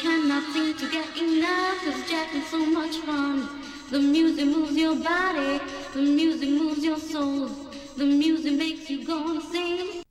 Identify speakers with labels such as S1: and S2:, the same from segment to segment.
S1: cannot seem to get enough, cause jacking's so much fun. The music moves your body, the music moves your soul, the music makes you go and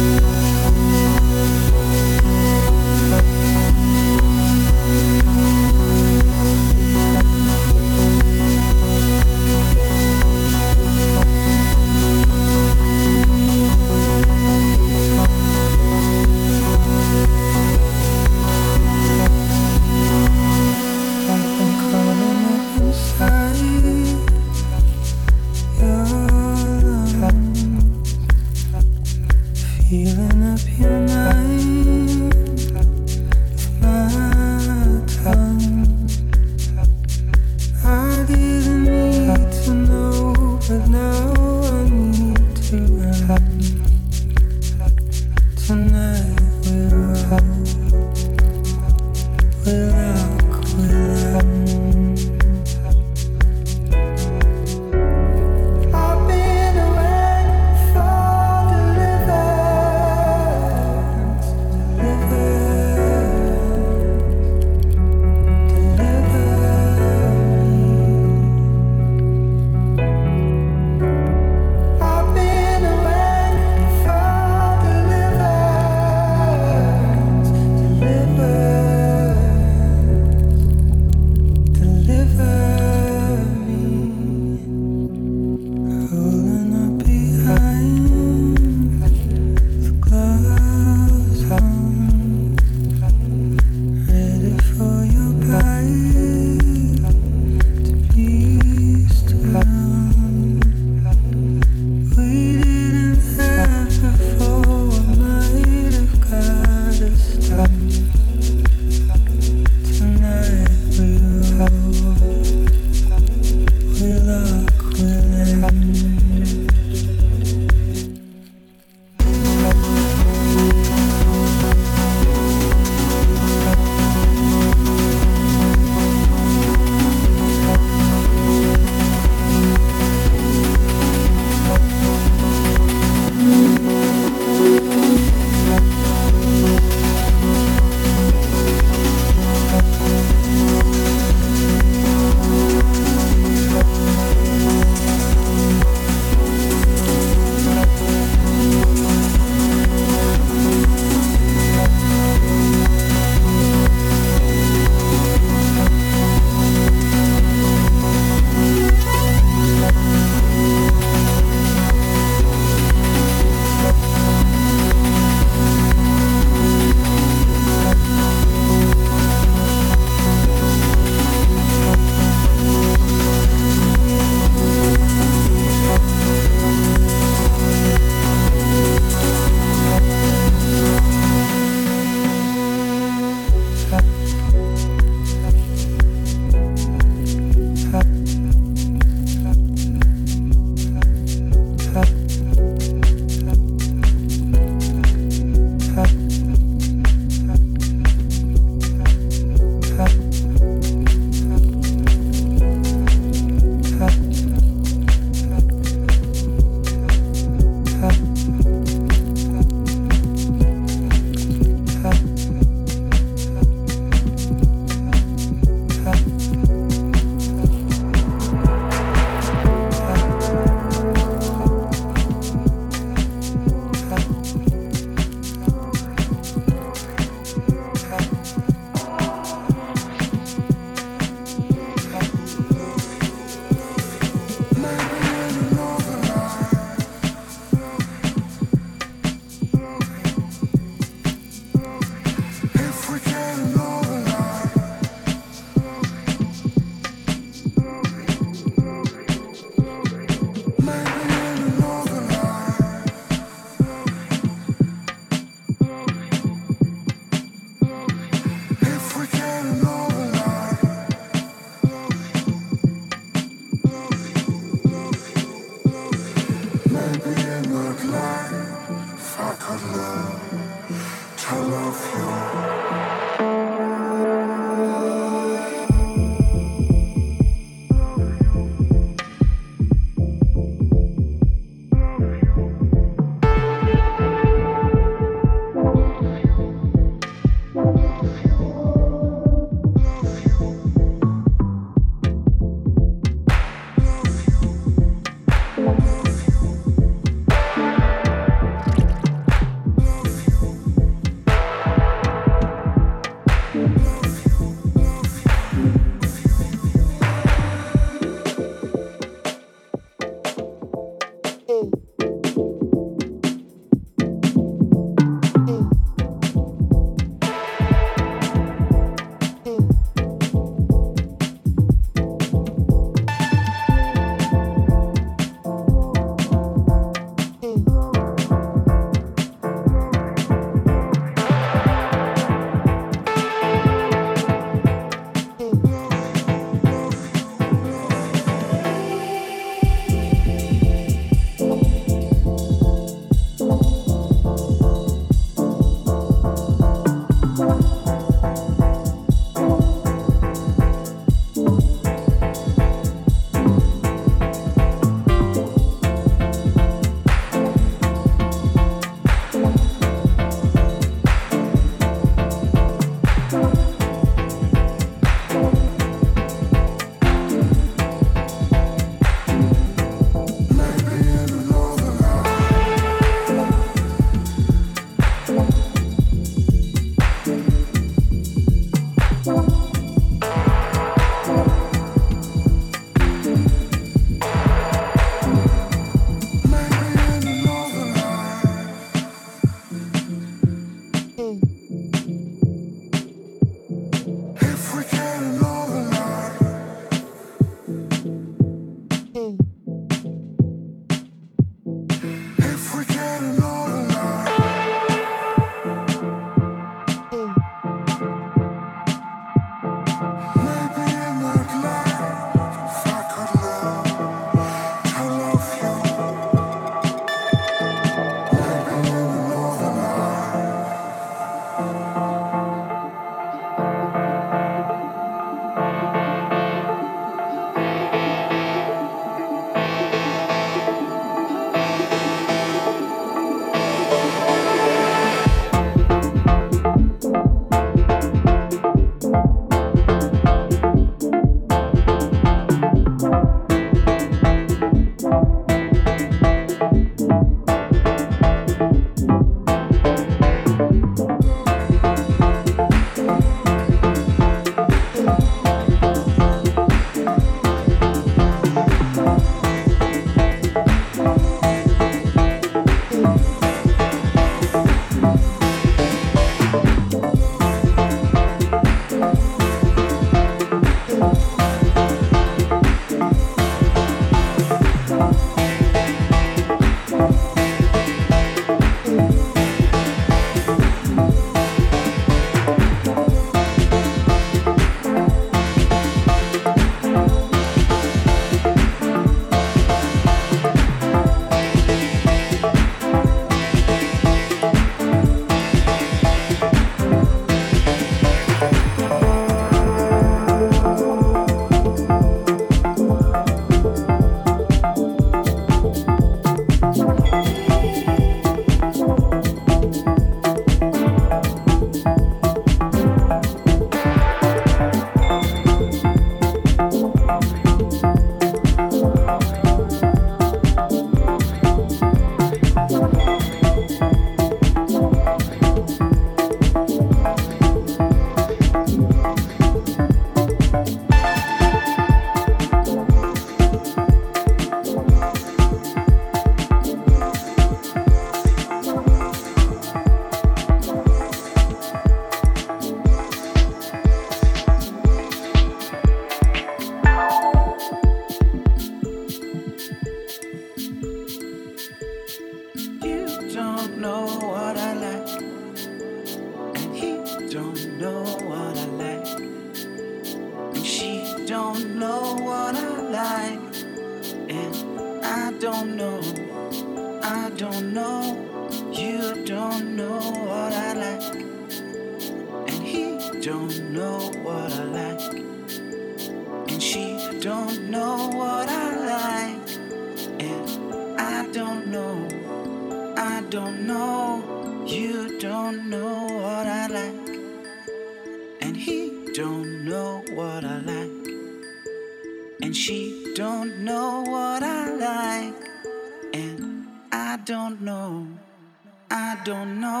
S2: don't know.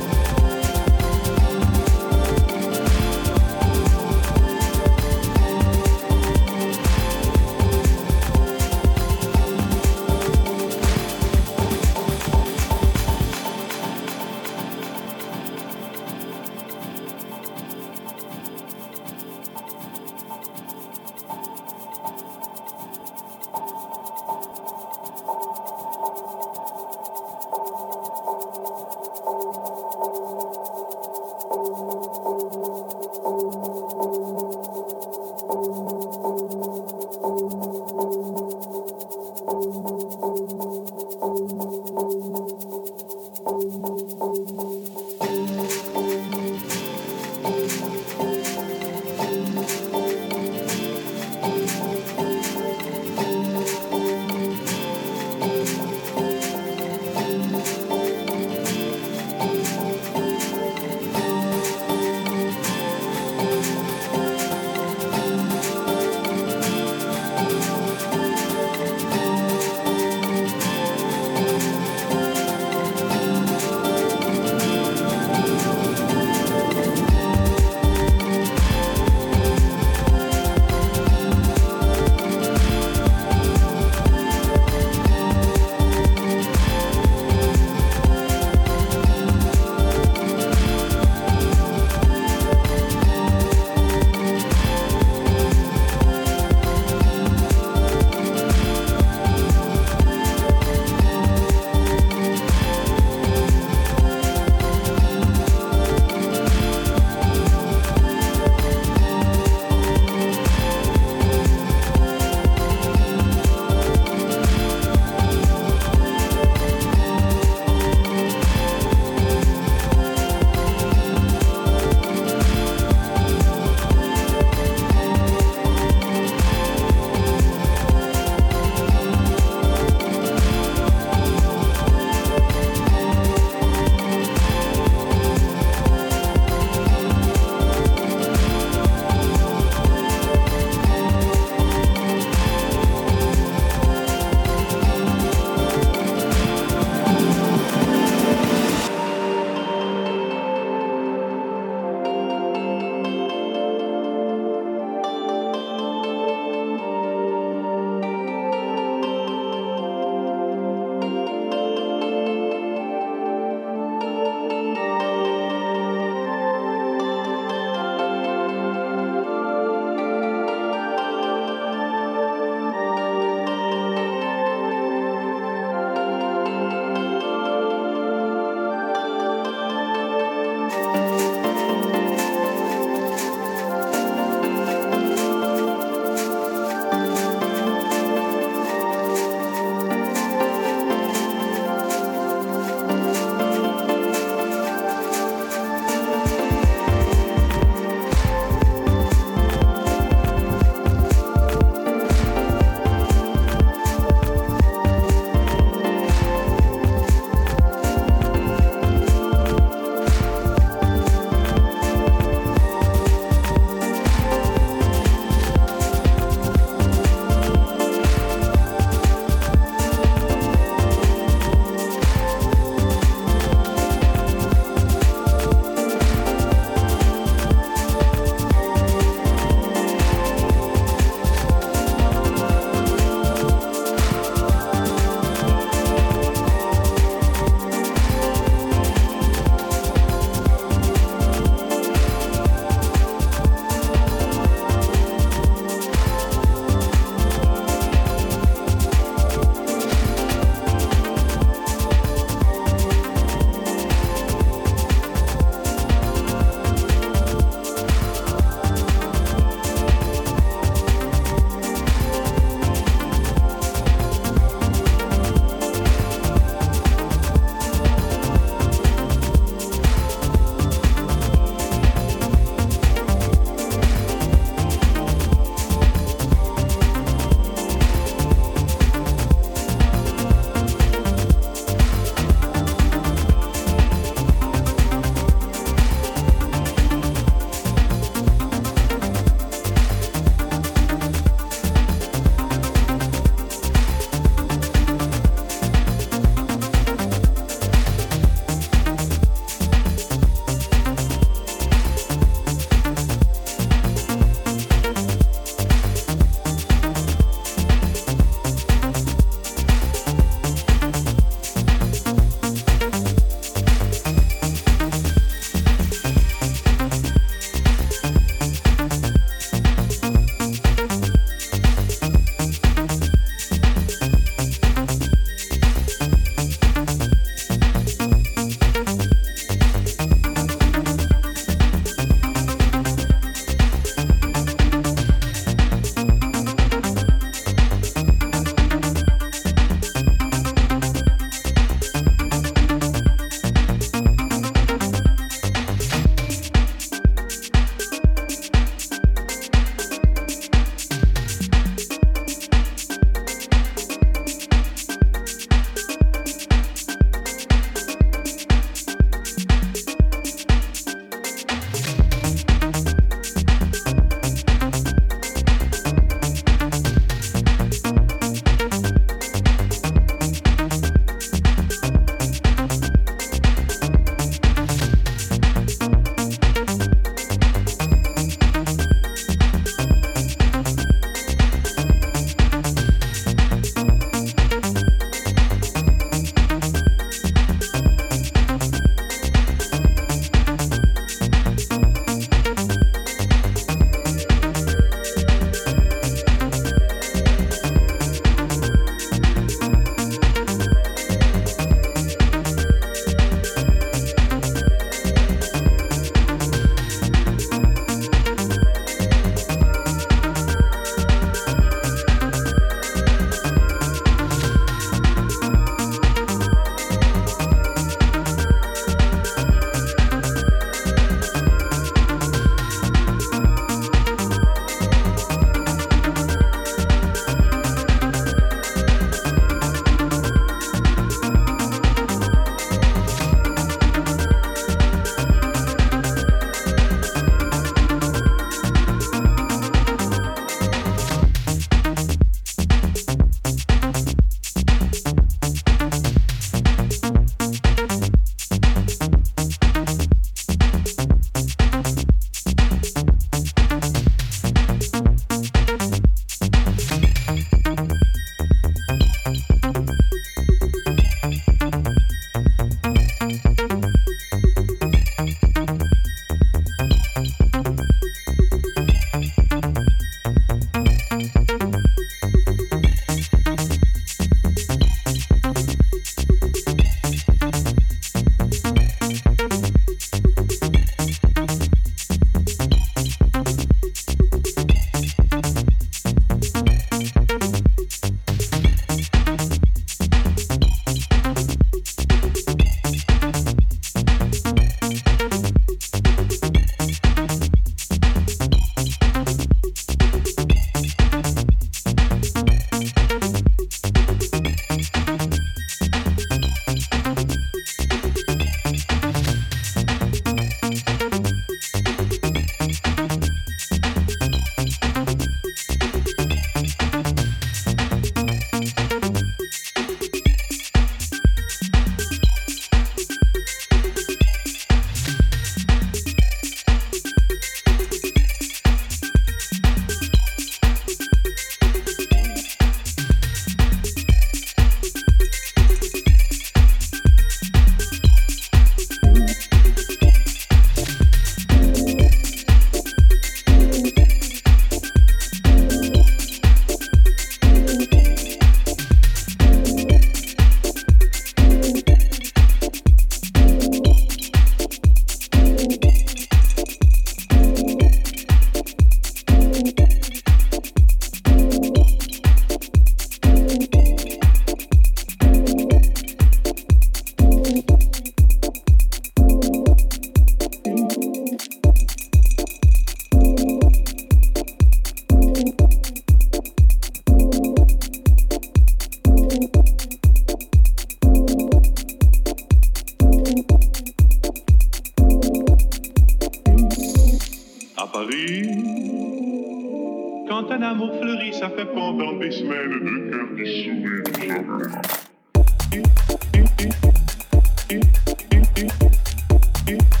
S2: you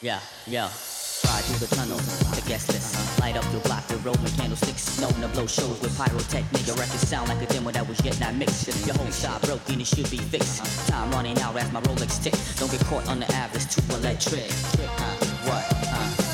S3: Yeah, yeah. Ride through the tunnel, the guest list. Light up your block with Roman candlesticks. Known to blow shows with pyrotechnics. Your record sound like a demo that was yet not mixed. Your whole style broken, it should be fixed. Time running out as my Rolex tick. Don't get caught on the average, too electric. What?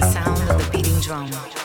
S4: Sound of the beating drum.